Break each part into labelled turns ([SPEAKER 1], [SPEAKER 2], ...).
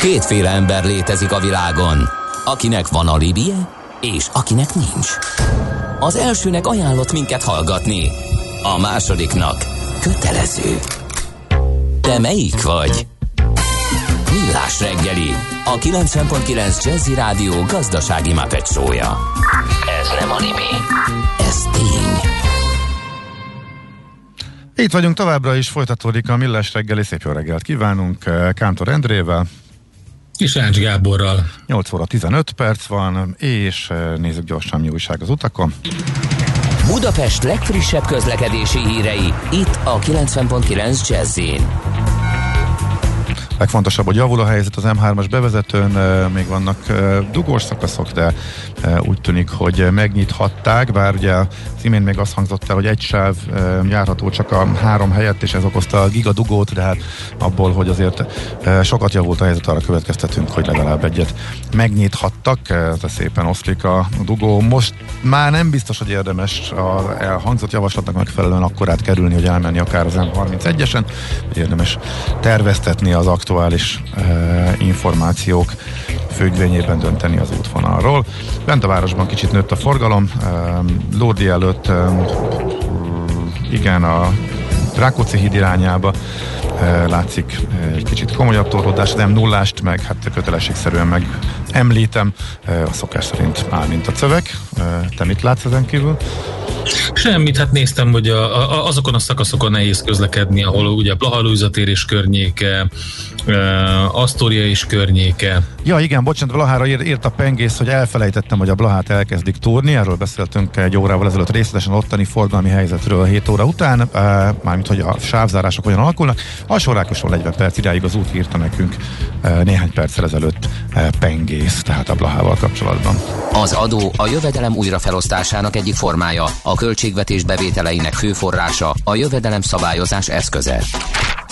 [SPEAKER 1] Kétféle ember létezik a világon, akinek van alibije, és akinek nincs. Az elsőnek ajánlott minket hallgatni, a másodiknak kötelező. Te melyik vagy? Millás reggeli, a 90.9 Jazzy Rádió gazdasági mapetsója. Ez nem animi, ez tény.
[SPEAKER 2] Itt vagyunk továbbra is, folytatódik a Millás reggeli, szép jó reggelt kívánunk eh, Kántor Endrével.
[SPEAKER 3] És Ács Gáborral.
[SPEAKER 2] 8 óra 15 perc van, és eh, nézzük gyorsan mi újság az utakon.
[SPEAKER 1] Budapest legfrissebb közlekedési hírei, itt a 90.9 jazz
[SPEAKER 2] Legfontosabb, hogy javul a helyzet az M3-as bevezetőn, még vannak dugós szakaszok, de úgy tűnik, hogy megnyithatták, bár ugye az imént még azt hangzott el, hogy egy sáv járható csak a három helyett, és ez okozta a gigadugót, de hát abból, hogy azért sokat javult a helyzet, arra következtetünk, hogy legalább egyet megnyithattak, ez szépen oszlik a dugó. Most már nem biztos, hogy érdemes a elhangzott javaslatnak megfelelően akkor át kerülni, hogy elmenni akár az M31-esen, érdemes terveztetni az aktuális uh, információk függvényében dönteni az útvonalról. Bent a városban kicsit nőtt a forgalom, uh, Lódi előtt uh, igen, a Rákóczi híd irányába látszik egy kicsit komolyabb torlódás, nem nullást, meg hát kötelességszerűen meg említem, a szokás szerint áll, mint a cövek. Te mit látsz ezen kívül?
[SPEAKER 3] Semmit, hát néztem, hogy a, a, azokon a szakaszokon nehéz közlekedni, ahol ugye Blaha és környéke, uh, Asztória és környéke.
[SPEAKER 2] Ja, igen, bocsánat, Blahára ír, írt a pengész, hogy elfelejtettem, hogy a Blahát elkezdik túrni, erről beszéltünk egy órával ezelőtt részletesen ottani forgalmi helyzetről 7 óra után, uh, mármint, hogy a sávzárások hogyan alakulnak. A sorákosan 40 perc idáig az út írta nekünk uh, néhány perccel ezelőtt uh, pengész, tehát a Blahával kapcsolatban.
[SPEAKER 1] Az adó a jövedelem újrafelosztásának egyik formája, a költségvetés bevételeinek fő forrása, a jövedelem szabályozás eszköze.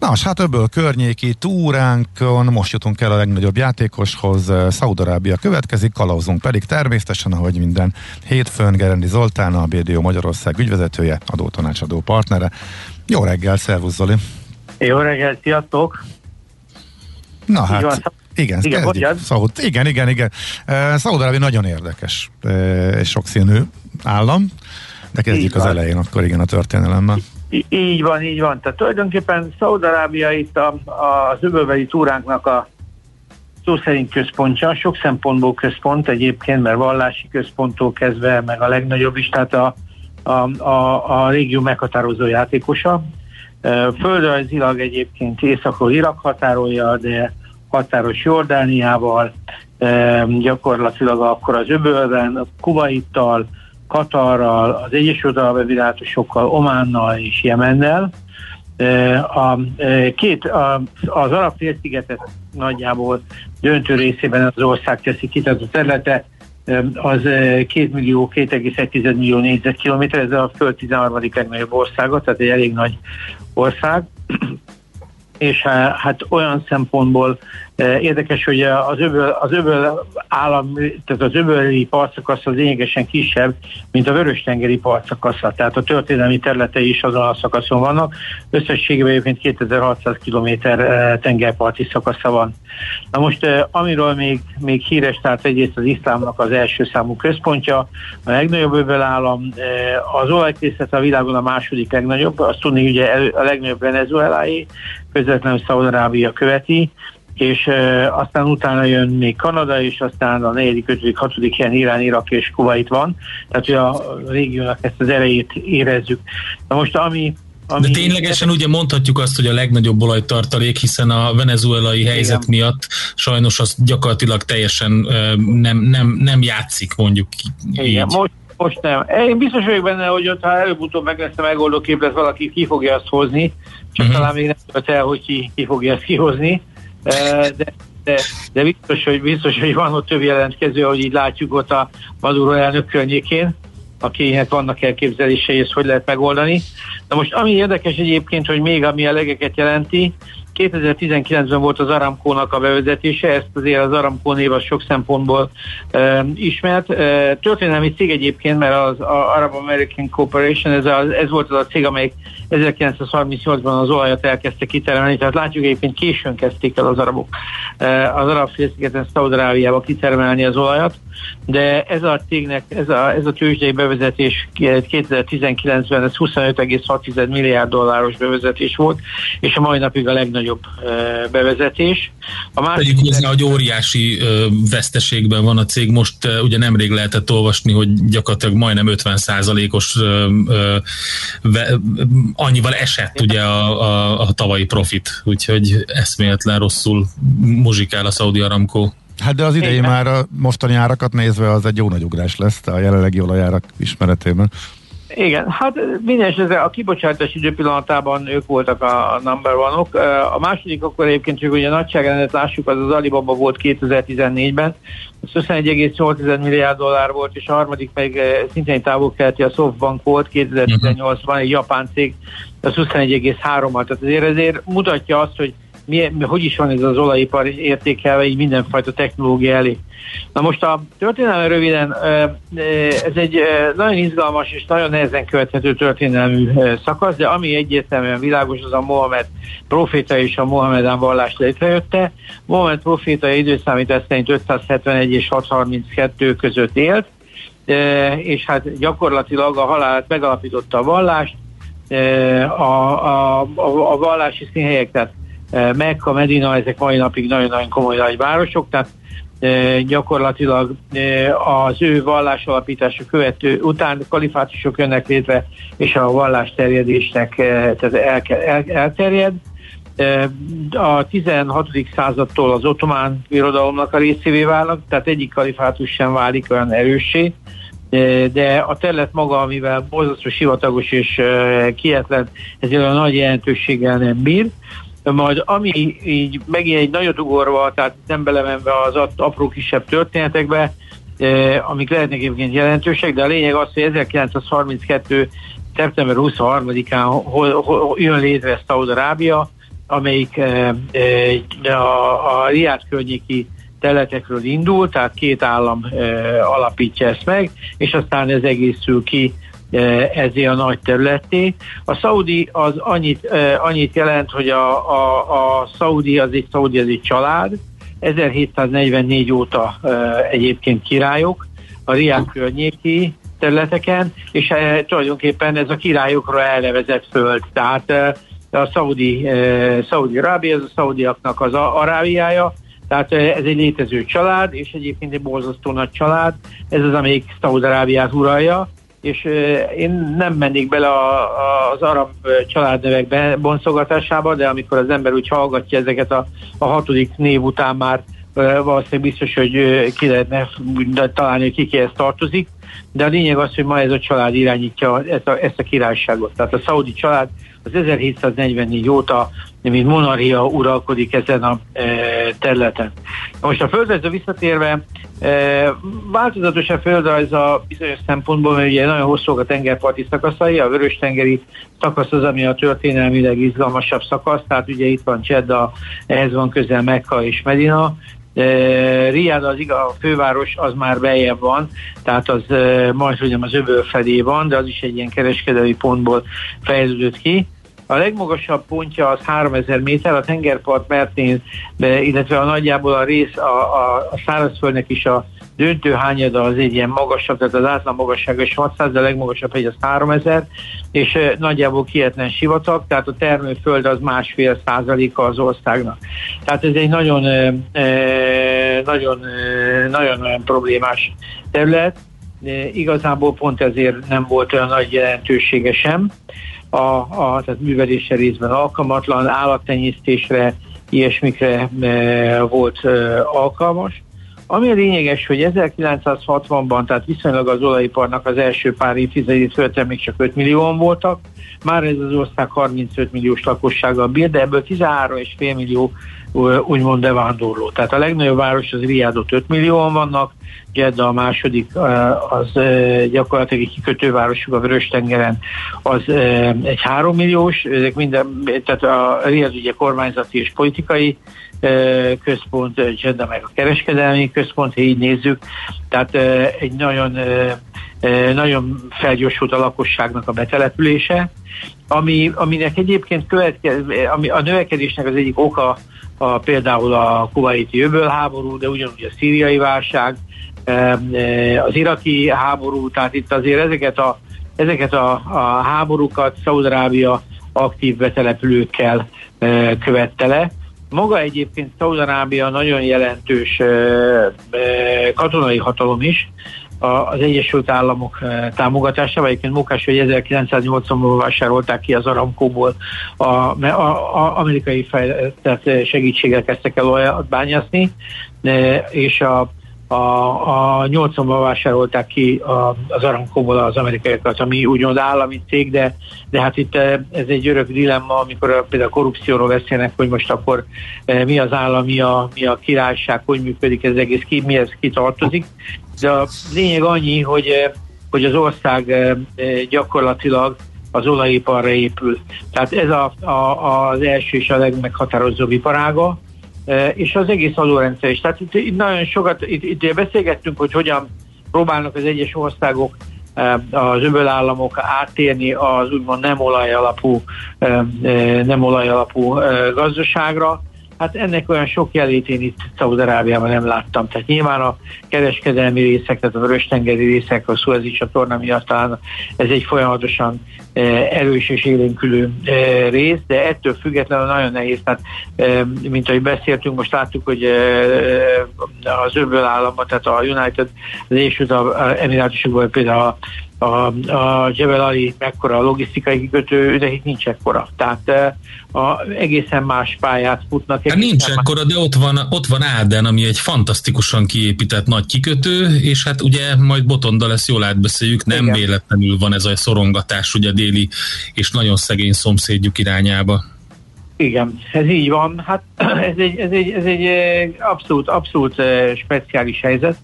[SPEAKER 2] Na, hát ebből környéki túránkon most jutunk el a legnagyobb játékoshoz, Szaudarábia következik, kalauzunk pedig természetesen, ahogy minden hétfőn, Gerendi Zoltán, a BDO Magyarország ügyvezetője, adótanácsadó partnere. Jó reggel, szervusz Zoli!
[SPEAKER 4] Jó reggel, sziasztok!
[SPEAKER 2] Na hát, van, igen, igen, Szaud, igen, igen, igen. Szaudarábia nagyon érdekes és sokszínű állam, de kezdjük az elején, akkor igen, a történelemmel.
[SPEAKER 4] Így van, így van. Tehát tulajdonképpen Szaudarábia itt a, a, az öbölbeli túránknak a szó szerint központja, sok szempontból központ egyébként, mert vallási központtól kezdve, meg a legnagyobb is, tehát a, a, a, a régió meghatározó játékosa. Földrajzilag egyébként északról Irak határolja, de határos Jordániával, gyakorlatilag akkor az öbölben, Kuwaittal, Katarral, az Egyesült Arab Emirátusokkal, Ománnal és Jemennel. A két, az arab félszigetet nagyjából döntő részében az ország teszi ki, tehát a területe az 2 millió, 2,1 millió négyzetkilométer, ez a föld 13. legnagyobb országa, tehát egy elég nagy ország és hát olyan szempontból Eh, érdekes, hogy az öböl, az öböl állam, tehát az öböli partszakasz az lényegesen kisebb, mint a vörös-tengeri partszakasza. Tehát a történelmi területei is azon a szakaszon vannak. Összességében egyébként 2600 km eh, tengerparti szakasza van. Na most, eh, amiről még, még híres, tehát egyrészt az iszlámnak az első számú központja, a legnagyobb öböl állam, az olajkészlet a világon a második legnagyobb, azt tudni, ugye a legnagyobb venezuelái, közvetlenül Szaudarábia követi, és e, aztán utána jön még Kanada, és aztán a negyedik, ötödik, hatodik helyen Irán, Irak és Kuwait van. Tehát, hogy a régiónak ezt az erejét érezzük. Na most, ami ami...
[SPEAKER 3] De ténylegesen ugye mondhatjuk azt, hogy a legnagyobb olajtartalék, hiszen a venezuelai helyzet Igen. miatt sajnos az gyakorlatilag teljesen nem, nem, nem játszik, mondjuk
[SPEAKER 4] így. Igen, most, most nem. Én biztos vagyok benne, hogy ott, ha előbb-utóbb meg lesz a megoldó kép, lesz valaki ki fogja azt hozni, csak uh-huh. talán még nem tudod el, hogy ki, ki fogja ezt kihozni de, de de, de biztos, hogy, biztos, hogy van ott több jelentkező, hogy így látjuk ott a Maduro elnök környékén, akinek vannak elképzelései, ezt hogy lehet megoldani. Na most ami érdekes egyébként, hogy még ami a legeket jelenti, 2019-ben volt az Aramkónak a bevezetése, ezt azért az Aramkó név az sok szempontból e, ismert. E, történelmi cég egyébként, mert az a Arab American Corporation, ez, a, ez volt az a cég, amelyik 1938-ban az olajat elkezdte kitermelni, tehát látjuk egyébként későn kezdték el az arabok e, az arab félszigeten Szaudarábiába kitermelni az olajat, de ez a cégnek, ez a, ez a tőzsdei bevezetés 2019-ben ez 25,6 milliárd dolláros bevezetés volt, és a mai napig a legnagyobb bevezetés.
[SPEAKER 3] A másik Tegyük hozzá, hogy óriási veszteségben van a cég, most ugye nemrég lehetett olvasni, hogy gyakorlatilag majdnem 50%-os annyival esett ugye a, a, a tavalyi profit, úgyhogy eszméletlen rosszul muzsikál a Saudi Aramco.
[SPEAKER 2] Hát de az idei már a mostani árakat nézve az egy jó nagy ugrás lesz a jelenlegi olajárak ismeretében.
[SPEAKER 4] Igen, hát minden esetre a kibocsátás időpillanatában ők voltak a number one-ok. A második akkor egyébként csak ugye a nagyságrendet lássuk, az az Alibaba volt 2014-ben, az 21,8 milliárd dollár volt, és a harmadik meg szintén egy távol-keleti a Softbank volt 2018-ban, egy japán cég, az 21,3-mal. Tehát azért ezért mutatja azt, hogy milyen, hogy is van ez az olajipar értékelve így mindenfajta technológia elé. Na most a történelme röviden, ez egy nagyon izgalmas és nagyon nehezen követhető történelmű szakasz, de ami egyértelműen világos, az a Mohamed proféta és a Mohamedán vallás létrejötte. Mohamed proféta időszámítás szerint 571 és 632 között élt, és hát gyakorlatilag a halált megalapította a vallást, a, a, a, a vallási színhelyek, tehát Eh, Mekka, Medina, ezek mai napig nagyon-nagyon komoly nagy városok, tehát e, gyakorlatilag e, az ő vallás alapítása követő után kalifátusok jönnek létre, és a vallás terjedésnek tehát el, el, elterjed. A 16. századtól az ottomán birodalomnak a részévé válnak, tehát egyik kalifátus sem válik olyan erőssé, de a terület maga, amivel borzasztó sivatagos és kietlen, ezért a nagy jelentőséggel nem bír majd ami így megint egy nagyot ugorva, tehát nem belemenve az apró kisebb történetekbe, eh, amik lehetnek egyébként jelentősek, de a lényeg az, hogy 1932. szeptember 23-án hol, hol, jön létre Szaudarábia, amelyik eh, a, a Riád környéki teletekről indul, tehát két állam eh, alapítja ezt meg, és aztán ez egészül ki ezé a nagy területé. A Saudi az annyit, annyit jelent, hogy a, a, a Saudi az egy Saudi, az egy család, 1744 óta egyébként királyok, a Riad környéki területeken, és e, tulajdonképpen ez a királyokra elnevezett föld. Tehát a Saudi, Saudi Arábia, ez a szaudiaknak az Arábiája, tehát ez egy létező család, és egyébként egy borzasztó nagy család. Ez az, amelyik Szaúd-Arábiát uralja, és én nem mennék bele a, a, az arab családnevek boncogatásába, de amikor az ember úgy hallgatja ezeket a, a hatodik név után már valószínűleg biztos, hogy ki lehetne találni, hogy kikéhez tartozik, de a lényeg az, hogy ma ez a család irányítja ezt a, ezt a királyságot. Tehát a szaudi család az 1744 óta, mint monarchia uralkodik ezen a e, területen. Most a földrajzra visszatérve, e, változatos a földrajz a bizonyos szempontból, mert ugye nagyon hosszúak a tengerparti szakaszai, a vörös-tengeri szakasz az, ami a történelmileg izgalmasabb szakasz, tehát ugye itt van Csedda, ehhez van közel Mekka és Medina, Riad az igaz, a főváros az már bejebb van, tehát az majd mondjam az öböl felé van, de az is egy ilyen kereskedelmi pontból fejlődött ki. A legmagasabb pontja az 3000 méter, a tengerpart mentén, illetve a nagyjából a rész a, a, a szárazföldnek is a döntő hányada az egy ilyen magasabb, tehát az átlag magassága is 600, de a legmagasabb hegy az 3000, és nagyjából kietlen sivatag, tehát a termőföld az másfél százaléka az országnak. Tehát ez egy nagyon, nagyon, nagyon, nagyon problémás terület, de igazából pont ezért nem volt olyan nagy jelentősége sem. A, a tehát művelésre részben alkalmatlan, állattenyésztésre, ilyesmikre e, volt e, alkalmas. Ami a lényeges, hogy 1960-ban, tehát viszonylag az olajiparnak az első pár évtizedét föltem még csak 5 millióan voltak, már ez az ország 35 milliós lakossággal bír, de ebből 13,5 millió úgymond bevándorló. Tehát a legnagyobb város az Riadot 5 millióan vannak, Jeddah a második, az gyakorlatilag egy kikötővárosuk a Vörös-tengeren, az egy 3 milliós, ezek minden, tehát a Riad ugye kormányzati és politikai központ, Jeddah meg a kereskedelmi központ, ha így nézzük. Tehát egy nagyon, nagyon felgyorsult a lakosságnak a betelepülése, ami, aminek egyébként követke, ami a növekedésnek az egyik oka a, például a kuwaiti öbölháború, de ugyanúgy a szíriai válság, az iraki háború, tehát itt azért ezeket a, ezeket a, a háborúkat Szaudarábia aktív betelepülőkkel követte le. Maga egyébként Szaudarábia nagyon jelentős katonai hatalom is, az Egyesült Államok támogatásával. Egyébként Mókás, hogy 1980-ban vásárolták ki az Aramkóból a, a, a amerikai fejlett segítséggel kezdtek el olajat bányászni, és a a, a 80-ban vásárolták ki a, az Aramkóból az amerikaiakat, ami úgymond állami cég, de, de hát itt eh, ez egy örök dilemma, amikor például a korrupcióról beszélnek, hogy most akkor e, mi az állam, mi a, mi a királyság, hogy működik ez egész, ki, mi ez kitartozik. De a lényeg annyi, hogy, eh, hogy az ország gyakorlatilag az olajiparra épül. Tehát ez a, a, az első és a legmeghatározóbb iparága, és az egész adórendszer is. Tehát itt, itt nagyon sokat, itt, itt beszélgettünk, hogy hogyan próbálnak az egyes országok az öbölállamok áttérni az úgymond nem olajalapú, nem olajalapú gazdaságra. Hát ennek olyan sok jelét én itt Szaudarábiában nem láttam. Tehát nyilván a kereskedelmi részek, tehát a vörös-tengeri részek, a Suezi csatorna miatt talán ez egy folyamatosan eh, erős és élénkülő eh, rész, de ettől függetlenül nagyon nehéz. Tehát, eh, mint ahogy beszéltünk, most láttuk, hogy az öböl államban, tehát a United, az Egyesült Emirátusokban például a a, a Jebel Ali mekkora a logisztikai kikötő, itt nincs ekkora. Tehát a, egészen más pályát futnak.
[SPEAKER 3] Hát nincs más... ekkora, de ott van, ott van Áden, ami egy fantasztikusan kiépített nagy kikötő, és hát ugye majd Botonda lesz, jól átbeszéljük, nem Igen. véletlenül van ez a szorongatás ugye déli és nagyon szegény szomszédjuk irányába.
[SPEAKER 4] Igen, ez így van. Hát ez egy, ez egy, ez egy abszolút, abszolút speciális helyzet,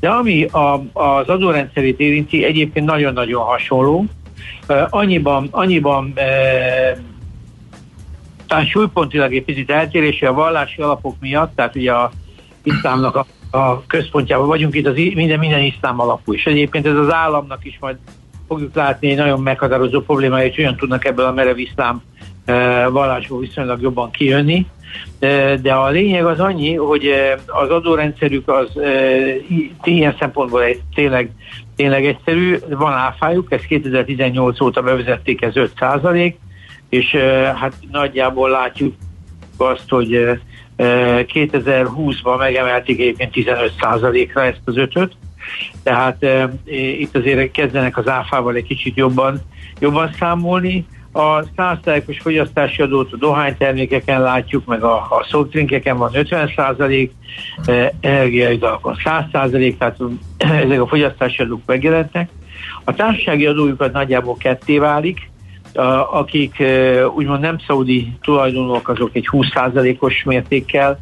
[SPEAKER 4] de ami a, az adórendszerét érinti, egyébként nagyon-nagyon hasonló. Annyiban, annyiban talán súlypontilag egy picit eltérése a vallási alapok miatt, tehát ugye a iszlámnak a, a központjában vagyunk, itt az minden, minden iszlám alapú, és egyébként ez az államnak is majd fogjuk látni egy nagyon meghatározó problémája, hogy hogyan tudnak ebből a merev iszlám vallásból viszonylag jobban kijönni. De a lényeg az annyi, hogy az adórendszerük az ilyen szempontból egy tényleg, tényleg egyszerű, van áfájuk, ezt 2018 óta bevezették, ez 5 százalék, és hát nagyjából látjuk azt, hogy 2020-ban megemelték egyébként 15 százalékra ezt az ötöt, tehát e, itt azért kezdenek az áfával egy kicsit jobban, jobban számolni, a százszázalékos fogyasztási adót a dohánytermékeken látjuk, meg a, a szótrinkeken van 50 százalék, eh, energiai dalkon 100 százalék, tehát ezek a fogyasztási adók megjelentek. A társasági adójukat nagyjából ketté válik, akik eh, úgymond nem szaudi tulajdonok, azok egy 20 százalékos mértékkel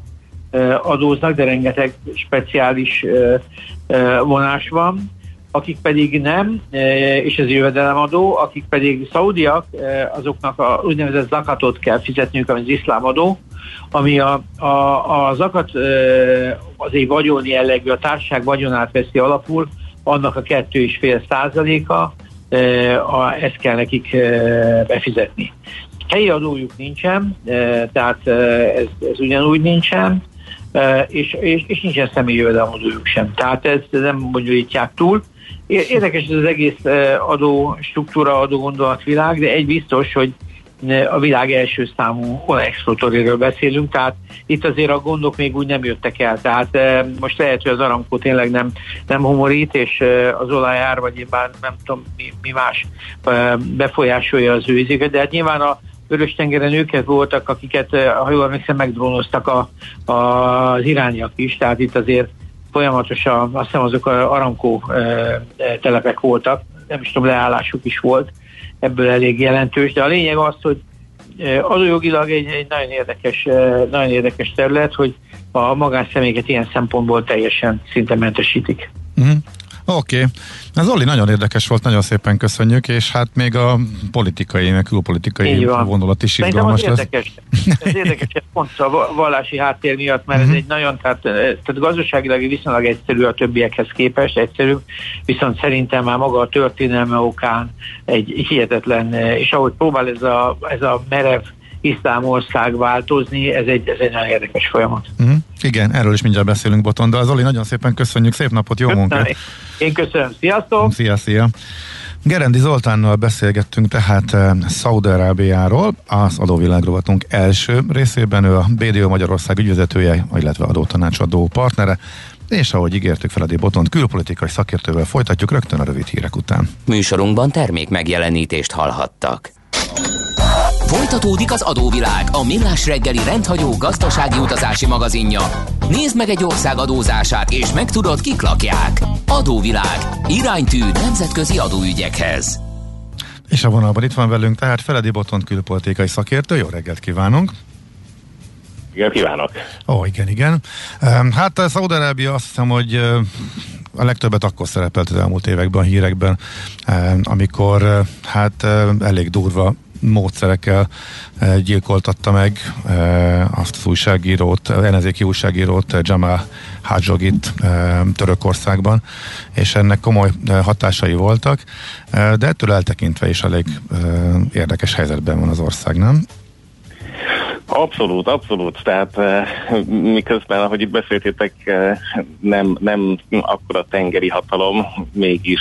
[SPEAKER 4] eh, adóznak, de rengeteg speciális eh, eh, vonás van akik pedig nem, e, és ez jövedelemadó, akik pedig szaudiak, e, azoknak a úgynevezett zakatot kell fizetniük, ami az iszlámadó, ami a, a, a zakat e, az egy vagyoni jellegű, a társaság vagyonát veszi alapul, annak a kettő és fél százaléka, a, ezt kell nekik befizetni. Helyi adójuk nincsen, tehát ez, ez ugyanúgy nincsen, és, és, és nincsen személyi jövedelemadójuk sem. Tehát ezt nem bonyolítják túl. Érdekes ez az egész adó struktúra, adó gondolatvilág, de egy biztos, hogy a világ első számú olajexportoréről beszélünk, tehát itt azért a gondok még úgy nem jöttek el. Tehát most lehet, hogy az Aramco tényleg nem, nem homorít, és az olajár, vagy nyilván nem tudom mi, mi más befolyásolja az ő izéket, de hát nyilván a Vörös-tengeren őket voltak, akiket, ha jól emlékszem, megdrónoztak a, a, az irányiak is, tehát itt azért folyamatosan, azt hiszem azok a Aramkó telepek voltak, nem is tudom, leállásuk is volt, ebből elég jelentős, de a lényeg az, hogy adójogilag egy, egy nagyon, érdekes, nagyon érdekes terület, hogy a magánszemélyeket ilyen szempontból teljesen szinte mentesítik.
[SPEAKER 2] Uh-huh. Oké. Okay. Ez Oli nagyon érdekes volt, nagyon szépen köszönjük, és hát még a politikai, meg külpolitikai vonulat is izgalmas
[SPEAKER 4] lesz. Érdekes, ez érdekes, ez pont a vallási háttér miatt, mert uh-huh. ez mhm. egy nagyon, tehát, tehát gazdaságilag viszonylag egyszerű a többiekhez képest, egyszerű, viszont szerintem már maga a történelme okán egy hihetetlen, és ahogy próbál ez a, ez a merev iszlám ország változni, ez egy, ez egy nagyon érdekes folyamat.
[SPEAKER 2] Uh-huh. Igen, erről is mindjárt beszélünk, Boton, de az Oli, nagyon szépen köszönjük, szép napot, jó köszönöm. munkát!
[SPEAKER 4] Én köszönöm, sziasztok!
[SPEAKER 2] Szia, szia! Gerendi Zoltánnal beszélgettünk tehát eh, Szaudarábiáról, az adóvilágrovatunk első részében, ő a BDO Magyarország ügyvezetője, illetve adótanácsadó partnere, és ahogy ígértük Feledi Botont, külpolitikai szakértővel folytatjuk rögtön a rövid hírek után.
[SPEAKER 1] Műsorunkban termék megjelenítést hallhattak. Folytatódik az adóvilág, a millás reggeli rendhagyó gazdasági utazási magazinja. Nézd meg egy ország adózását, és megtudod, kik lakják. Adóvilág. Iránytű nemzetközi adóügyekhez.
[SPEAKER 2] És a vonalban itt van velünk tehát Feledi Botont külpolitikai szakértő. Jó reggelt kívánunk!
[SPEAKER 5] Igen, kívánok!
[SPEAKER 2] Ó, igen, igen. Hát a Szaudarábia azt hiszem, hogy a legtöbbet akkor szerepelt az elmúlt években a hírekben, amikor hát elég durva módszerekkel eh, gyilkoltatta meg eh, azt az újságírót, ellenzéki újságírót, Jamal Hadzsogit eh, Törökországban, és ennek komoly hatásai voltak, de ettől eltekintve is elég érdekes helyzetben van az ország, nem?
[SPEAKER 5] Abszolút, abszolút. Tehát miközben, ahogy itt beszéltétek, nem, nem akkora tengeri hatalom, mégis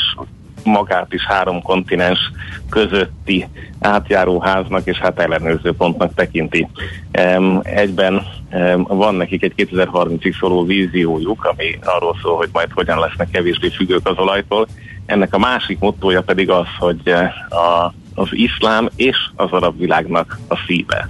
[SPEAKER 5] magát is három kontinens közötti átjáróháznak és hát ellenőrző pontnak tekinti. Egyben van nekik egy 2030-ig szóló víziójuk, ami arról szól, hogy majd hogyan lesznek kevésbé függők az olajtól. Ennek a másik mottója pedig az, hogy eh, a, az iszlám és az arab világnak a szíve.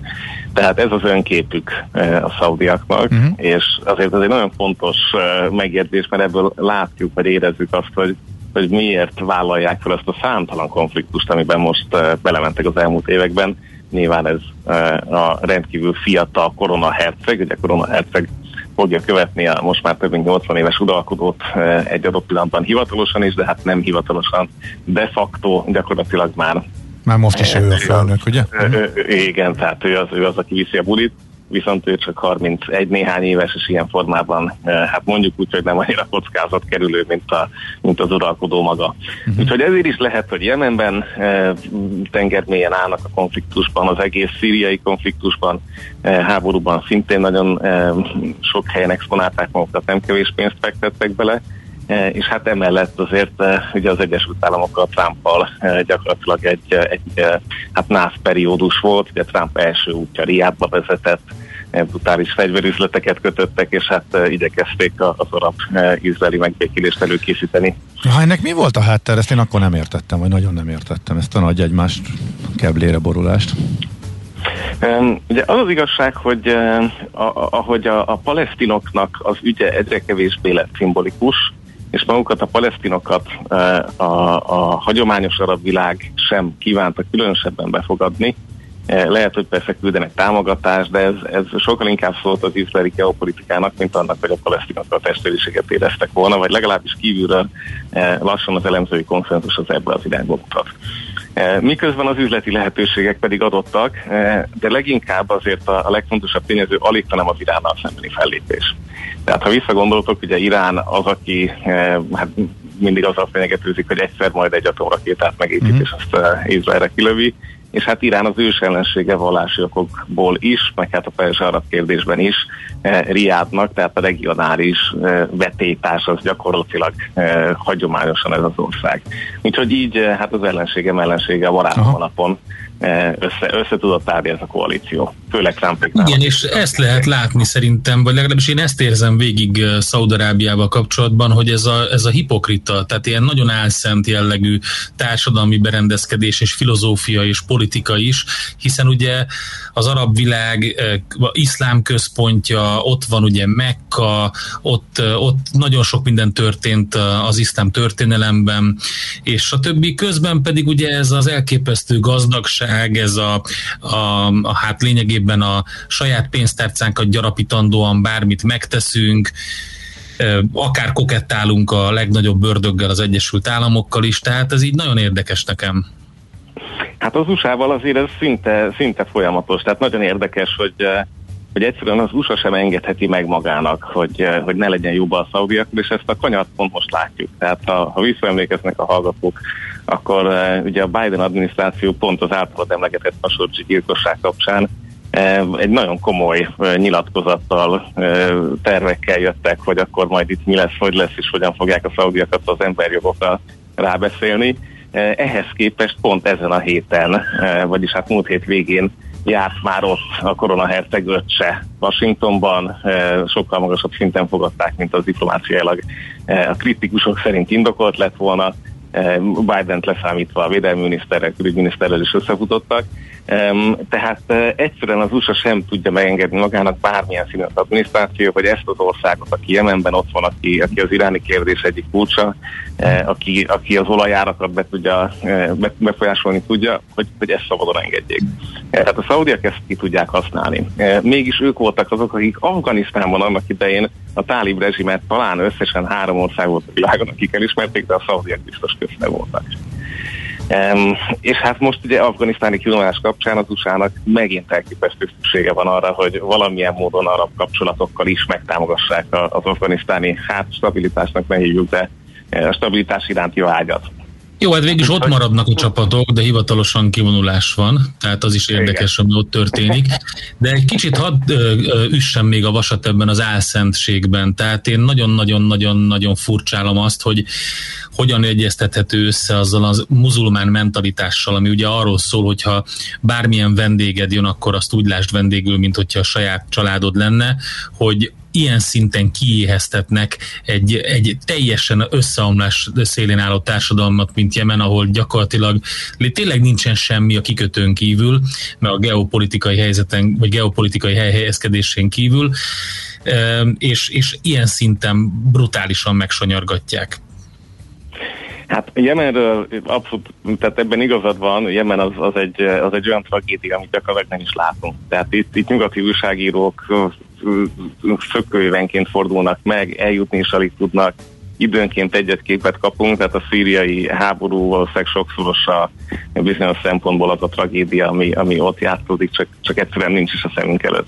[SPEAKER 5] Tehát ez az önképük eh, a szaudiaknak, uh-huh. és azért ez egy nagyon fontos eh, megjegyzés, mert ebből látjuk, vagy érezzük azt, hogy hogy miért vállalják fel ezt a számtalan konfliktust, amiben most uh, belementek az elmúlt években. Nyilván ez uh, a rendkívül fiatal korona herceg, ugye korona herceg fogja követni a most már több mint 80 éves uralkodót uh, egy adott pillanatban hivatalosan is, de hát nem hivatalosan, de facto gyakorlatilag már
[SPEAKER 2] már most is ő a felnök, ugye?
[SPEAKER 5] Igen, tehát ő az, ő az, aki viszi a bulit viszont ő csak 31 néhány éves, és ilyen formában, eh, hát mondjuk úgy, hogy nem annyira kockázat kerülő, mint, a, mint az uralkodó maga. Uh-huh. Úgyhogy ezért is lehet, hogy Jemenben e, tengermélyen állnak a konfliktusban, az egész szíriai konfliktusban, e, háborúban szintén nagyon sok helyen exponálták magukat, nem kevés pénzt fektettek bele, és hát emellett azért ugye az Egyesült Államokkal Trumpal gyakorlatilag egy, egy hát nász periódus volt, ugye Trump első útja Riádba vezetett, brutális fegyverüzleteket kötöttek, és hát igyekezték az arab-izraeli megbékélést előkészíteni.
[SPEAKER 2] Ha ennek mi volt a háttér, ezt én akkor nem értettem, vagy nagyon nem értettem, ezt a nagy egymást keblére borulást.
[SPEAKER 5] Ugye az az igazság, hogy ahogy a, a palesztinoknak az ügye egyre kevésbé lett szimbolikus, és magukat a palesztinokat a, a hagyományos arab világ sem kívánta különösebben befogadni, lehet, hogy persze küldenek támogatást, de ez, ez sokkal inkább szólt az izraeli geopolitikának, mint annak, hogy a palesztinokkal testvériséget éreztek volna, vagy legalábbis kívülről eh, lassan az elemzői konszenzus az ebből az irányba mutat. Eh, miközben az üzleti lehetőségek pedig adottak, de leginkább azért a, a legfontosabb tényező alig, hanem az Iránnal szembeni fellépés. Tehát ha visszagondoltok, ugye Irán az, aki hát mindig azzal fenyegetőzik, hogy egyszer majd egy atomrakétát megépít, mm-hmm. és azt Izraelre kilövi, és hát Irán az ős ellensége vallási okokból is, meg hát a perzs arab kérdésben is eh, Riádnak, tehát a regionális eh, vetétás az gyakorlatilag eh, hagyományosan ez az ország. Úgyhogy így eh, hát az ellensége ellensége a barátom alapon össze, össze tudott állni ez a koalíció, főleg Trumpéknál.
[SPEAKER 3] Igen, és ezt lehet látni szerintem, vagy legalábbis én ezt érzem végig eh, Szaudarábiával kapcsolatban, hogy ez a, ez a hipokrita, tehát ilyen nagyon álszent jellegű társadalmi berendezkedés és filozófia és politika is, hiszen ugye az arab világ eh, iszlám központja, ott van ugye Mekka, ott, ott nagyon sok minden történt az iszlám történelemben, és a többi közben pedig ugye ez az elképesztő gazdagság, ez a, a, a hát lényegében a saját pénztárcánkat gyarapítandóan bármit megteszünk, akár kokettálunk a legnagyobb bördöggel az Egyesült Államokkal is, tehát ez így nagyon érdekes nekem.
[SPEAKER 5] Hát az USA-val azért ez szinte, szinte folyamatos, tehát nagyon érdekes, hogy hogy egyszerűen az USA sem engedheti meg magának, hogy, hogy ne legyen jobb a szaudiak, és ezt a kanyart pont most látjuk. Tehát ha, ha visszaemlékeznek a hallgatók, akkor ugye a Biden adminisztráció pont az általad emlegetett Khashoggi gyilkosság kapcsán egy nagyon komoly nyilatkozattal, tervekkel jöttek, hogy akkor majd itt mi lesz, hogy lesz, és hogyan fogják a szaudiakat az emberjogokra rábeszélni. Ehhez képest pont ezen a héten, vagyis hát múlt hét végén járt már ott a koronaherceg öccse Washingtonban, sokkal magasabb szinten fogadták, mint az diplomáciailag a kritikusok szerint indokolt lett volna. Biden-t leszámítva a védelmi miniszterrel, külügyminiszterrel is összefutottak. Tehát egyszerűen az USA sem tudja megengedni magának bármilyen színű az adminisztráció, hogy ezt az országot, aki Jemenben ott van, aki, aki az iráni kérdés egyik kulcsa, aki, aki az olajárakat be tudja, befolyásolni tudja, hogy, hogy ezt szabadon engedjék. Tehát a szaudiak ezt ki tudják használni. Mégis ők voltak azok, akik Afganisztánban annak idején a tálib rezsimet talán összesen három ország volt a világon, akik elismerték, de a szaudiak biztos közte voltak. Um, és hát most ugye afganisztáni kilomás kapcsán az USA-nak megint elképesztő szüksége van arra, hogy valamilyen módon arab kapcsolatokkal is megtámogassák az afganisztáni hát stabilitásnak ne hívjuk, de e, a stabilitás iránti vágyat.
[SPEAKER 3] Jó, hát végig ott maradnak a csapatok, de hivatalosan kivonulás van, tehát az is érdekes, ami ott történik. De egy kicsit hadd üssem még a vasat ebben az álszentségben. Tehát én nagyon-nagyon-nagyon-nagyon furcsálom azt, hogy hogyan egyeztethető össze azzal az muzulmán mentalitással, ami ugye arról szól, hogyha bármilyen vendéged jön, akkor azt úgy lásd vendégül, mint hogyha a saját családod lenne, hogy ilyen szinten kiéheztetnek egy, egy teljesen összeomlás szélén álló társadalmat, mint Jemen, ahol gyakorlatilag tényleg nincsen semmi a kikötőn kívül, mert a geopolitikai helyzeten, vagy geopolitikai helyezkedésén kívül, és, és ilyen szinten brutálisan megsanyargatják.
[SPEAKER 5] Hát Jemenről abszolút, tehát ebben igazad van, Jemen az, az, egy, az egy olyan tragédia, amit gyakorlatilag nem is látunk. Tehát itt, itt nyugati újságírók szökkőévenként fordulnak meg, eljutni is alig tudnak, időnként egyet képet kapunk, tehát a szíriai háború valószínűleg sokszoros a bizonyos szempontból az a tragédia, ami, ami ott játszódik, csak, csak egyszerűen nincs is a szemünk előtt.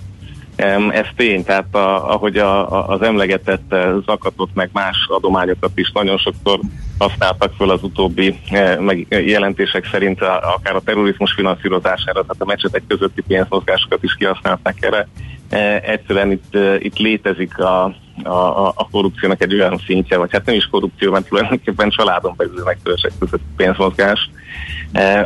[SPEAKER 5] Ez tény, tehát a, ahogy a, a, az emlegetett zakatot meg más adományokat is nagyon sokszor használtak föl az utóbbi eh, meg jelentések szerint akár a terrorizmus finanszírozására, tehát a mecsetek közötti pénzmozgásokat is kihasználták erre. Eh, egyszerűen itt, eh, itt létezik a, a, a korrupciónak egy olyan szintje, vagy hát nem is korrupció, mert tulajdonképpen családon belül megtörések között pénzmozgás,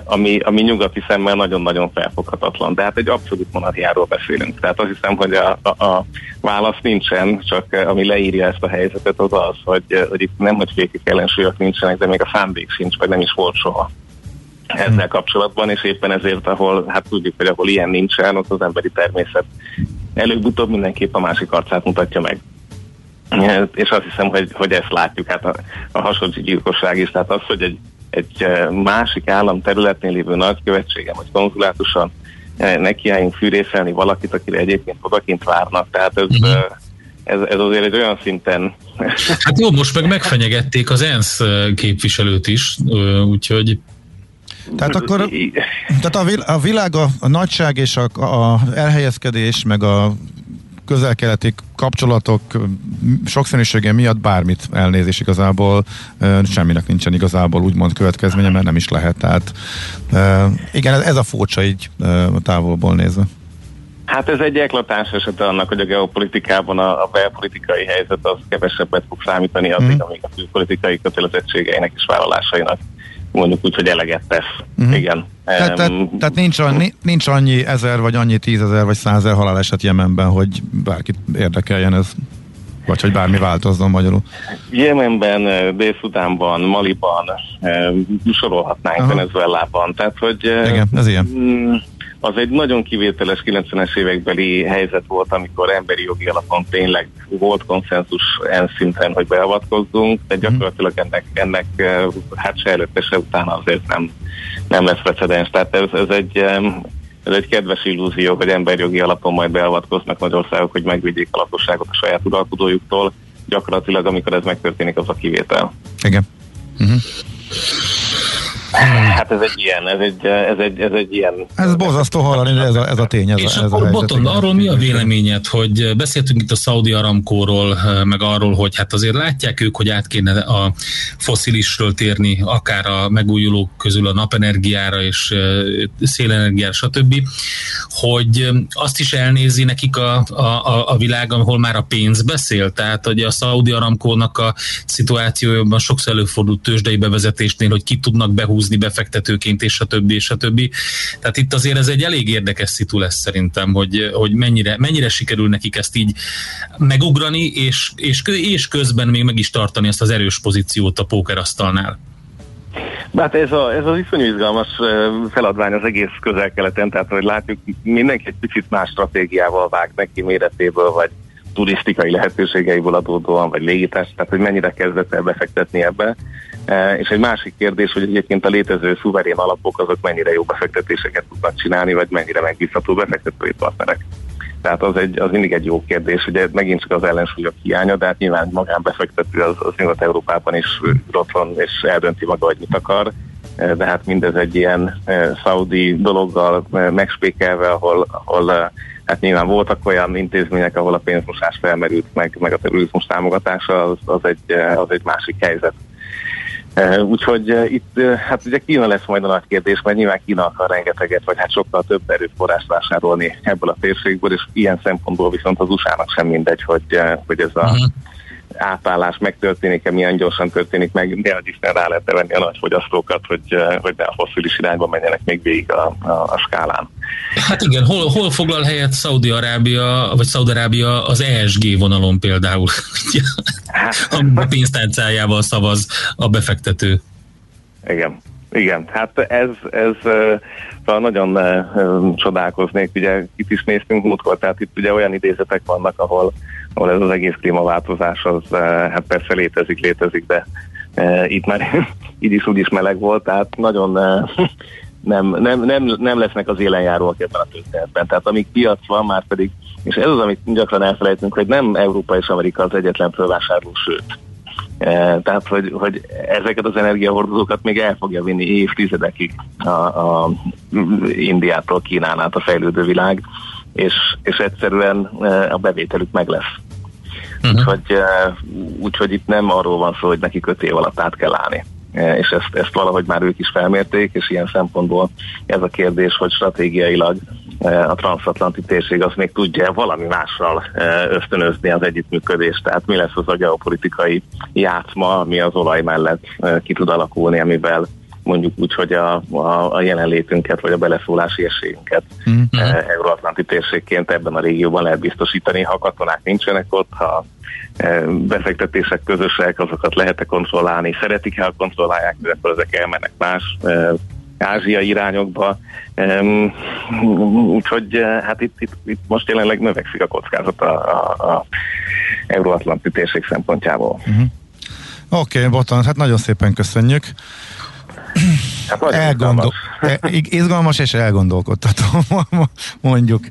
[SPEAKER 5] ami, ami nyugati szemmel nagyon-nagyon felfoghatatlan. De hát egy abszolút monarchiáról beszélünk. Tehát azt hiszem, hogy a, a, a válasz nincsen, csak ami leírja ezt a helyzetet, az az, hogy, hogy itt nem, hogy fékik ellensúlyok nincsenek, de még a szándék sincs, vagy nem is volt soha ezzel kapcsolatban, és éppen ezért, ahol, hát tudjuk, hogy ahol ilyen nincsen, ott az emberi természet előbb-utóbb mindenképp a másik arcát mutatja meg. És azt hiszem, hogy, hogy ezt látjuk, hát a, a hasonló gyilkosság is, tehát az, hogy egy, egy másik állam területén lévő nagykövetségem, vagy konzulátusan nekiálljunk fűrészelni valakit, akire egyébként odakint várnak, tehát ez, uh-huh. ez, ez azért egy olyan szinten...
[SPEAKER 3] Hát jó, most meg megfenyegették az ENSZ képviselőt is, úgyhogy
[SPEAKER 2] tehát akkor tehát a, világ, a, a nagyság és a, a elhelyezkedés, meg a közel-keleti kapcsolatok sokszínűsége miatt bármit elnézés igazából, semminek nincsen igazából úgymond következménye, mert nem is lehet. Tehát igen, ez a furcsa így távolból nézve.
[SPEAKER 5] Hát ez egy eklatáns eset annak, hogy a geopolitikában a, a belpolitikai helyzet az kevesebbet fog számítani addig, mm. amíg a külpolitikai kötelezettségeinek és vállalásainak mondjuk úgy, hogy eleget tesz. Uh-huh. Igen.
[SPEAKER 2] Tehát, tehát, tehát nincs, annyi, nincs annyi ezer, vagy annyi tízezer, vagy százezer haláleset Jemenben, hogy bárkit érdekeljen ez, vagy hogy bármi változzon magyarul.
[SPEAKER 5] Jemenben, Dél-Szudánban, Maliban, sorolhatnánk uh-huh. Venezuelában. Tehát, hogy
[SPEAKER 2] Igen, ez ilyen. Mm,
[SPEAKER 5] az egy nagyon kivételes 90-es évekbeli helyzet volt, amikor emberi jogi alapon tényleg volt konszenzus en szinten, hogy beavatkozzunk, de gyakorlatilag ennek, ennek hát se előtte, se utána azért nem, nem lesz precedens. Tehát ez, ez egy ez egy kedves illúzió, hogy emberjogi alapon majd beavatkoznak nagy országok, hogy megvédjék a lakosságot a saját uralkodójuktól. Gyakorlatilag, amikor ez megtörténik, az a kivétel.
[SPEAKER 2] Igen. Uh-huh.
[SPEAKER 5] Hát ez egy ilyen, ez egy, ez egy, ez egy ilyen...
[SPEAKER 2] Ez borzasztó hallani, de ez a, ez a tény. Ez
[SPEAKER 3] és
[SPEAKER 2] a, ez
[SPEAKER 3] akkor
[SPEAKER 2] a
[SPEAKER 3] Boton, arról mi a véleményed, hogy beszéltünk itt a Saudi Aramkóról, meg arról, hogy hát azért látják ők, hogy át kéne a foszilisről térni, akár a megújulók közül a napenergiára és szélenergiára, stb., hogy azt is elnézi nekik a, a, a világ, ahol már a pénz beszél, tehát hogy a Saudi Aramkónak a szituációjában sokszor előfordult tőzsdei bevezetésnél, hogy ki tudnak behúzni húzni befektetőként, és a többi, és a többi. Tehát itt azért ez egy elég érdekes szitu lesz szerintem, hogy, hogy mennyire, mennyire sikerül nekik ezt így megugrani, és, és, és közben még meg is tartani ezt az erős pozíciót a pókerasztalnál.
[SPEAKER 5] Hát ez, a, ez az iszonyú izgalmas feladvány az egész közel-keleten, tehát hogy látjuk, mindenki egy picit más stratégiával vág neki méretéből, vagy turisztikai lehetőségeiből adódóan, vagy légítás, tehát hogy mennyire kezdett el befektetni ebbe. E, és egy másik kérdés, hogy egyébként a létező szuverén alapok azok mennyire jó befektetéseket tudnak csinálni, vagy mennyire megbízható befektetői partnerek. Tehát az, egy, az mindig egy jó kérdés, ugye megint csak az ellensúlyok hiánya, de hát nyilván magánbefektető az, az Nyugat-Európában is ott és eldönti maga, hogy mit akar, e, de hát mindez egy ilyen e, szaudi dologgal megspékelve, ahol, ahol hát nyilván voltak olyan intézmények, ahol a pénzmosás felmerült, meg, meg a terrorizmus támogatása, az, az, egy, az egy másik helyzet. Úgyhogy itt, hát ugye Kína lesz majd a nagy kérdés, mert nyilván Kína akar rengeteget, vagy hát sokkal több erőforrást vásárolni ebből a térségből, és ilyen szempontból viszont az USA-nak sem mindegy, hogy, hogy ez a uh-huh átállás megtörténik-e, milyen gyorsan történik meg, de hogy Isten rá lehet venni a nagy fogyasztókat, hogy, eh, hogy ne a fosszilis irányba menjenek még végig a, a, a skálán.
[SPEAKER 3] Hát igen, hol, hol foglal helyet Szaudi-Arábia, vagy Szaudi-Arábia az ESG vonalon például, hát. a pénztárcájával szavaz a befektető.
[SPEAKER 5] Igen. Igen, hát ez, ez szóval nagyon csodálkoznék, ugye itt is néztünk múltkor, tehát itt ugye olyan idézetek vannak, ahol ahol ez az egész klímaváltozás az hát persze létezik, létezik, de itt már így is úgy is meleg volt, tehát nagyon nem, nem, nem, nem lesznek az élenjáróak ebben a történetben. Tehát amíg piac van, már pedig, és ez az, amit gyakran elfelejtünk, hogy nem Európa és Amerika az egyetlen fölvásárló, sőt. E, tehát, hogy, hogy ezeket az energiahordozókat még el fogja vinni évtizedekig a, a Indiától Kínán át a fejlődő világ, és, és egyszerűen a bevételük meg lesz. Uh-huh. Úgyhogy, eh, úgyhogy itt nem arról van szó, hogy neki öt év alatt át kell állni. Eh, és ezt, ezt valahogy már ők is felmérték, és ilyen szempontból ez a kérdés, hogy stratégiailag eh, a transatlanti térség az még tudja valami mással ösztönözni az együttműködést, tehát mi lesz az a geopolitikai játszma, ami az olaj mellett ki tud alakulni, amivel mondjuk úgy, hogy a, a, a jelenlétünket, vagy a beleszólási esélyünket mm-hmm. euróatlanti térségként ebben a régióban lehet biztosítani, ha katonák nincsenek ott, ha e, befektetések közösek, azokat lehet-e kontrollálni, szeretik-e, ha kontrollálják, de akkor ezek elmennek más e, Ázsia irányokba. Um, úgyhogy hát itt, itt, itt most jelenleg növekszik a kockázat a, a, a euróatlanti térség szempontjából. Uh-huh.
[SPEAKER 2] Oké, okay, Botan, hát nagyon szépen köszönjük. Hát Elgondol... Izgalmas. izgalmas és elgondolkodtató, mondjuk.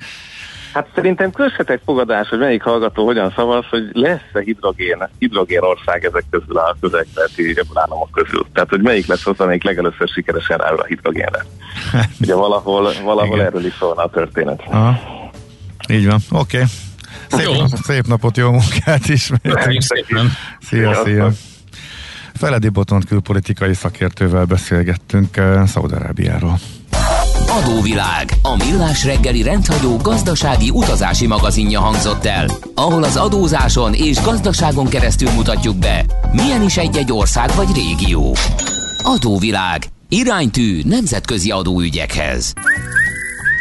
[SPEAKER 5] Hát szerintem közhet egy fogadás, hogy melyik hallgató hogyan szavaz, hogy lesz-e hidrogén, hidrogén ország ezek közül a közelkeleti államok közül. Tehát, hogy melyik lesz az, amelyik legelőször sikeresen áll a hidrogénre. Ugye valahol, valahol erről is szólna a történet. Aha.
[SPEAKER 2] Így van, oké. Okay. Szép, nap, szép napot, jó munkát is. Szia, szia. Feledi Botont külpolitikai szakértővel beszélgettünk uh, Szaudarábiáról.
[SPEAKER 1] Adóvilág, a millás reggeli rendhagyó gazdasági utazási magazinja hangzott el, ahol az adózáson és gazdaságon keresztül mutatjuk be, milyen is egy-egy ország vagy régió. Adóvilág, iránytű nemzetközi adóügyekhez.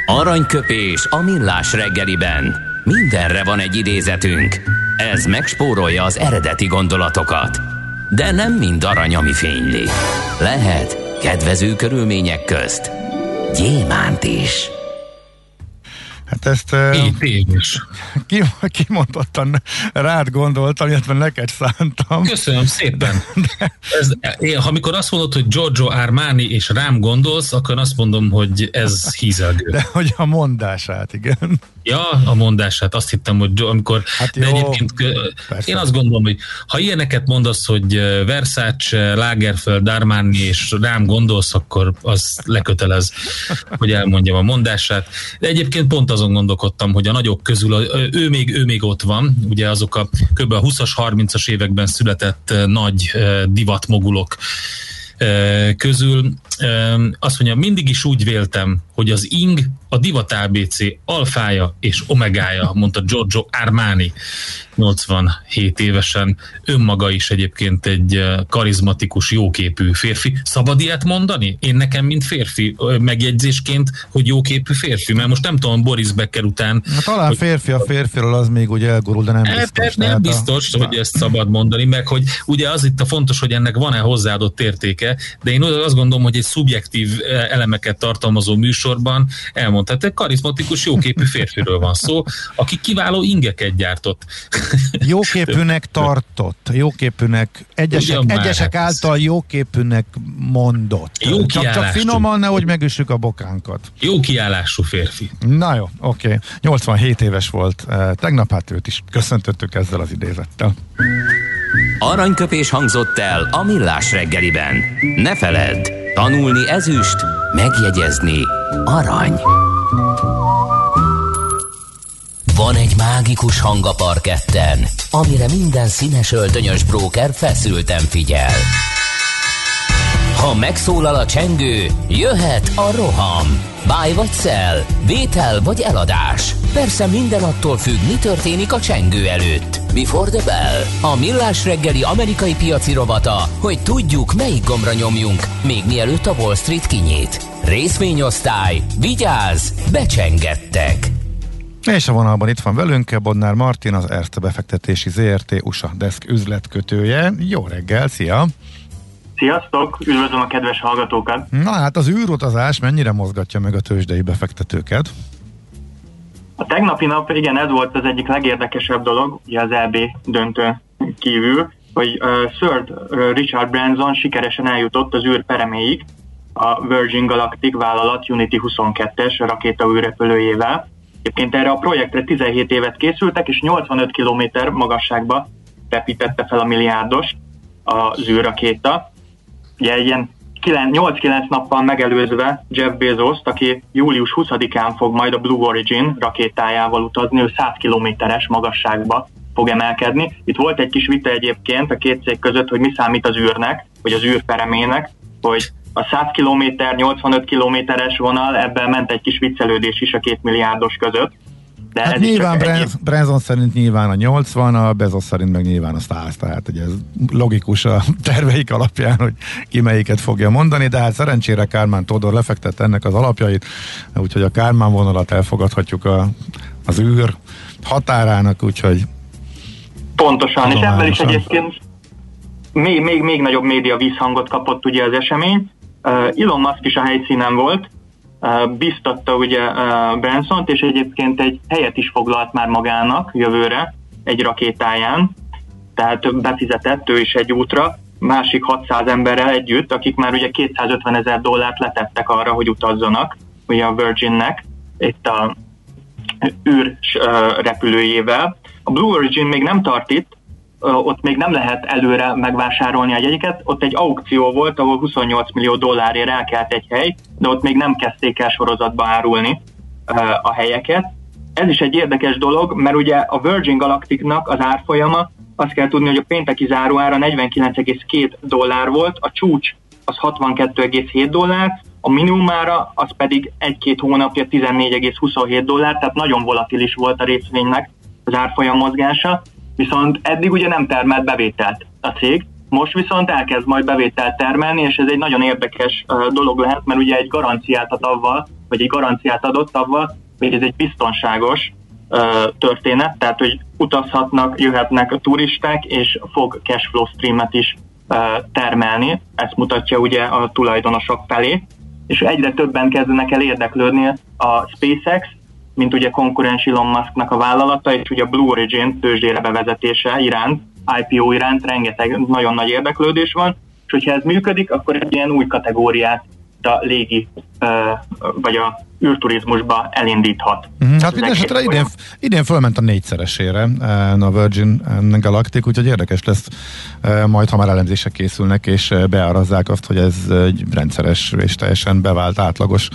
[SPEAKER 1] Aranyköpés a millás reggeliben. Mindenre van egy idézetünk. Ez megspórolja az eredeti gondolatokat de nem mind arany, ami fényli. Lehet kedvező körülmények közt gyémánt is.
[SPEAKER 2] Hát ezt
[SPEAKER 3] Két éves.
[SPEAKER 2] kimondottan rád gondoltam, illetve neked szántam.
[SPEAKER 3] Köszönöm szépen. Ez, én, amikor azt mondod, hogy Giorgio Armani és rám gondolsz, akkor azt mondom, hogy ez hízelgő.
[SPEAKER 2] De hogy a mondását, igen.
[SPEAKER 3] Ja, a mondását, azt hittem, hogy amikor... Hát jó, de egyébként persze. én azt gondolom, hogy ha ilyeneket mondasz, hogy Versace, Lagerfeld, Armani és rám gondolsz, akkor az lekötelez, hogy elmondjam a mondását. De egyébként pont azon gondolkodtam, hogy a nagyok közül, ő még, ő még ott van, ugye azok a kb. a 20-as, 30-as években született nagy divatmogulok közül azt mondja, mindig is úgy véltem, hogy az ing a divat ABC alfája és omegája, mondta Giorgio Armani 87 évesen. Önmaga is egyébként egy karizmatikus, jóképű férfi. Szabad ilyet mondani? Én nekem, mint férfi, megjegyzésként, hogy jóképű férfi, mert most nem tudom, Boris Becker után...
[SPEAKER 2] Na, talán hogy, férfi a férfiról az még ugye elgurul, de nem hát, biztos.
[SPEAKER 3] Nem biztos, a... hogy ezt szabad mondani, meg hogy ugye az itt a fontos, hogy ennek van-e hozzáadott értéke, de én azt gondolom, hogy egy szubjektív elemeket tartalmazó műsorban elmondhat, egy karizmatikus, jóképű férfiről van szó, aki kiváló ingeket gyártott.
[SPEAKER 2] Jóképűnek tartott, jóképűnek, egyesek, egyesek által jóképűnek mondott.
[SPEAKER 3] Jó csak,
[SPEAKER 2] csak finoman, nehogy megüssük a bokánkat.
[SPEAKER 3] Jó kiállású férfi.
[SPEAKER 2] Na jó, oké. Okay. 87 éves volt. Eh, tegnap hát őt is köszöntöttük ezzel az idézettel.
[SPEAKER 1] Aranyköpés hangzott el a millás reggeliben. Ne feledd, tanulni ezüst, megjegyezni arany. Van egy mágikus hang a parketten, amire minden színes öltönyös bróker feszülten figyel. Ha megszólal a csengő, jöhet a roham. Báj vagy szel, vétel vagy eladás. Persze minden attól függ, mi történik a csengő előtt. Before the bell. A millás reggeli amerikai piaci robata, hogy tudjuk, melyik gombra nyomjunk, még mielőtt a Wall Street kinyit. Részvényosztály, vigyáz, becsengettek.
[SPEAKER 2] És a vonalban itt van velünk Bodnár Martin, az Erste befektetési ZRT USA Desk üzletkötője. Jó reggel, szia!
[SPEAKER 6] Sziasztok, üdvözlöm a kedves hallgatókat!
[SPEAKER 2] Na hát az űrutazás mennyire mozgatja meg a tőzsdei befektetőket?
[SPEAKER 6] A tegnapi nap, igen, ez volt az egyik legérdekesebb dolog, ugye az EB döntő kívül, hogy uh, Sir Richard Branson sikeresen eljutott az űr pereméig a Virgin Galactic vállalat Unity 22-es rakéta űrrepülőjével. Egyébként erre a projektre 17 évet készültek, és 85 km magasságba repítette fel a milliárdos az űrrakéta. Ugye ilyen 8-9 nappal megelőzve Jeff bezos aki július 20-án fog majd a Blue Origin rakétájával utazni, ő 100 kilométeres magasságba fog emelkedni. Itt volt egy kis vita egyébként a két cég között, hogy mi számít az űrnek, vagy az űrperemének, hogy a 100 km, 85 kilométeres vonal, ebben ment egy kis viccelődés is a két milliárdos között.
[SPEAKER 2] De hát ez nyilván Branson, egy... Branson szerint nyilván a 80, a Bezos szerint meg nyilván a 100, tehát hogy ez logikus a terveik alapján, hogy ki melyiket fogja mondani, de hát szerencsére Kármán Todor lefektette ennek az alapjait, úgyhogy a Kármán vonalat elfogadhatjuk a, az űr határának, úgyhogy
[SPEAKER 6] Pontosan, és ebben is egyébként még, még, még nagyobb média vízhangot kapott ugye az esemény. Uh, Elon Musk is a helyszínen volt, biztatta ugye branson és egyébként egy helyet is foglalt már magának jövőre egy rakétáján, tehát befizetett ő is egy útra, másik 600 emberrel együtt, akik már ugye 250 ezer dollárt letettek arra, hogy utazzanak, ugye a Virginnek, itt a űr repülőjével. A Blue Origin még nem tart itt, ott még nem lehet előre megvásárolni a jegyeket. Ott egy aukció volt, ahol 28 millió dollárért elkelt egy hely, de ott még nem kezdték el sorozatba árulni a helyeket. Ez is egy érdekes dolog, mert ugye a Virgin Galacticnak az árfolyama, azt kell tudni, hogy a pénteki záróára 49,2 dollár volt, a csúcs az 62,7 dollár, a minimumára az pedig egy-két hónapja 14,27 dollár, tehát nagyon volatilis volt a részvénynek az árfolyam mozgása Viszont eddig ugye nem termelt bevételt a cég, most viszont elkezd majd bevételt termelni, és ez egy nagyon érdekes dolog lehet, mert ugye egy garanciát ad avval, vagy egy garanciát adott avval, hogy ez egy biztonságos történet, tehát hogy utazhatnak, jöhetnek a turisták, és fog cashflow streamet is termelni, ezt mutatja ugye a tulajdonosok felé, és egyre többen kezdenek el érdeklődni a SpaceX mint ugye konkurens Elon Musknak a vállalata, és ugye a Blue Origin tőzsdére bevezetése iránt, IPO iránt rengeteg nagyon nagy érdeklődés van, és hogyha ez működik, akkor egy ilyen új kategóriát a légi vagy a űrturizmusba elindíthat.
[SPEAKER 2] Uh-huh. Hát minden esetre idén, idén fölment a négyszeresére a Virgin Galactic, úgyhogy érdekes lesz majd, ha már elemzések készülnek, és beárazzák azt, hogy ez egy rendszeres és teljesen bevált átlagos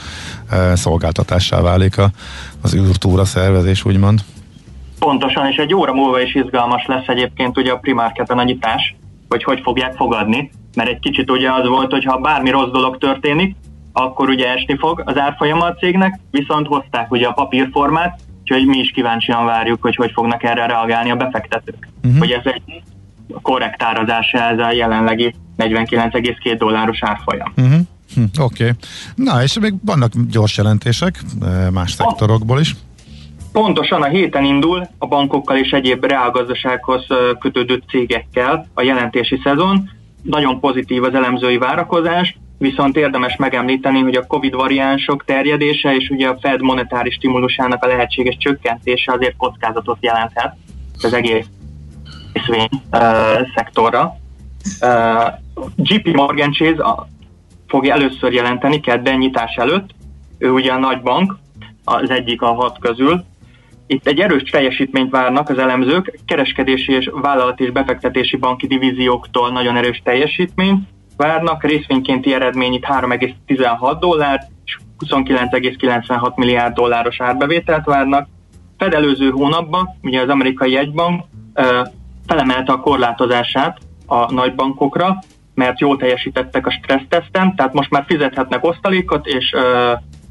[SPEAKER 2] szolgáltatássá válik az űrtúra szervezés, úgymond.
[SPEAKER 6] Pontosan, és egy óra múlva is izgalmas lesz egyébként ugye a primárketen a nyitás, hogy hogy fogják fogadni, mert egy kicsit ugye az volt, hogy ha bármi rossz dolog történik, akkor ugye esni fog az árfolyama a cégnek, viszont hozták ugye a papírformát, úgyhogy mi is kíváncsian várjuk, hogy hogy fognak erre reagálni a befektetők. Uh-huh. Hogy ez egy korrekt árazása ez a jelenlegi 49,2 dolláros árfolyam.
[SPEAKER 2] Uh-huh. Hm, Oké. Okay. Na, és még vannak gyors jelentések eh, más szektorokból is.
[SPEAKER 6] Pontosan a héten indul a bankokkal és egyéb reálgazdasághoz eh, kötődő cégekkel a jelentési szezon. Nagyon pozitív az elemzői várakozás, viszont érdemes megemlíteni, hogy a Covid variánsok terjedése és ugye a Fed monetáris stimulusának a lehetséges csökkentése azért kockázatot jelenthet az egész részvény uh, szektorra. Uh, JP Morgan Chase a, fogja először jelenteni kedden nyitás előtt, ő ugye a nagy bank, az egyik a hat közül. Itt egy erős teljesítményt várnak az elemzők, kereskedési és vállalati és befektetési banki divízióktól nagyon erős teljesítményt, várnak, részvénykénti eredmény itt 3,16 dollár és 29,96 milliárd dolláros árbevételt várnak. Fed előző hónapban, ugye az amerikai jegybank felemelte a korlátozását a nagybankokra, mert jól teljesítettek a stressztesten, tehát most már fizethetnek osztalékot, és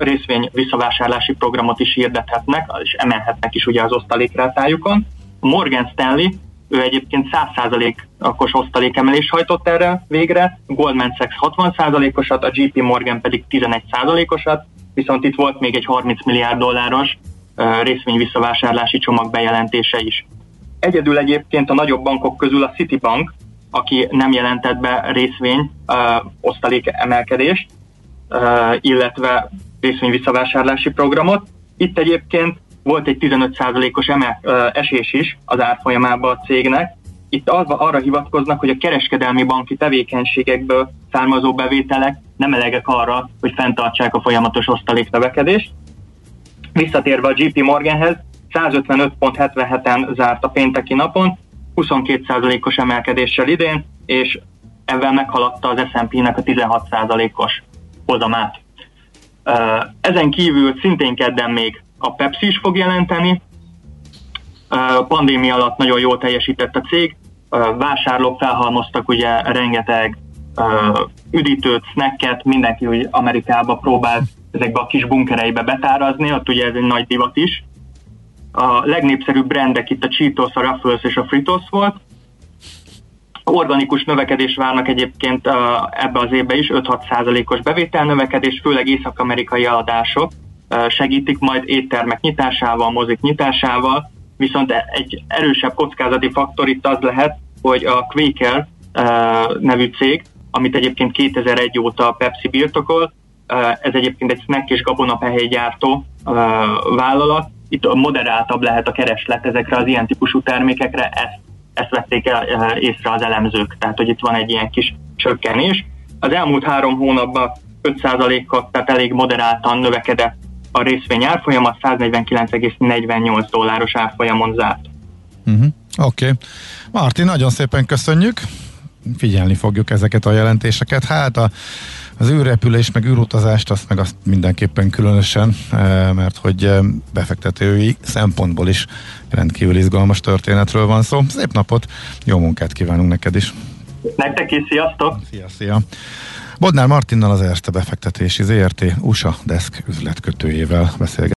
[SPEAKER 6] részvény visszavásárlási programot is hirdethetnek, és emelhetnek is ugye az osztalékrátájukon. Morgan Stanley ő egyébként 100%-os osztalékemelés hajtott erre végre, Goldman Sachs 60%-osat, a JP Morgan pedig 11%-osat, viszont itt volt még egy 30 milliárd dolláros részvény visszavásárlási csomag bejelentése is. Egyedül egyébként a nagyobb bankok közül a Citibank, aki nem jelentett be részvény uh, osztalék emelkedést, illetve részvény visszavásárlási programot. Itt egyébként volt egy 15%-os emel, esés is az árfolyamába a cégnek. Itt arra hivatkoznak, hogy a kereskedelmi banki tevékenységekből származó bevételek nem elegek arra, hogy fenntartsák a folyamatos osztaléknövekedést. Visszatérve a JP Morganhez, 155.77-en zárt a pénteki napon, 22%-os emelkedéssel idén, és ebben meghaladta az S&P-nek a 16%-os hozamát. Ezen kívül szintén kedden még a Pepsi is fog jelenteni. A pandémia alatt nagyon jól teljesített a cég, vásárlók felhalmoztak ugye rengeteg üdítőt, snacket, mindenki úgy Amerikába próbált ezekbe a kis bunkereibe betárazni, ott ugye ez egy nagy divat is. A legnépszerűbb brandek itt a Cheetos, a Ruffles és a Fritos volt. Organikus növekedés várnak egyébként ebbe az évbe is, 5-6 os bevételnövekedés, főleg észak-amerikai eladások segítik majd éttermek nyitásával, mozik nyitásával, viszont egy erősebb kockázati faktor itt az lehet, hogy a Quaker nevű cég, amit egyébként 2001 óta a Pepsi birtokol, ez egyébként egy snack és gabonapehely gyártó vállalat, itt moderáltabb lehet a kereslet ezekre az ilyen típusú termékekre, ezt, ezt vették el észre az elemzők, tehát hogy itt van egy ilyen kis csökkenés. Az elmúlt három hónapban 5%-kal, tehát elég moderáltan növekedett a részvény árfolyama 149,48 dolláros árfolyamon zárt.
[SPEAKER 2] Uh-huh. Oké. Okay. Martin, nagyon szépen köszönjük. Figyelni fogjuk ezeket a jelentéseket. Hát a, az űrrepülés, meg űrutazást, azt meg azt mindenképpen különösen, eh, mert hogy eh, befektetői szempontból is rendkívül izgalmas történetről van szó. Szép napot, jó munkát kívánunk neked is.
[SPEAKER 6] Nektek is, sziasztok!
[SPEAKER 2] Szia, szia! Bodnár Martinnal az Erste befektetési ZRT USA Desk üzletkötőjével beszélgetünk.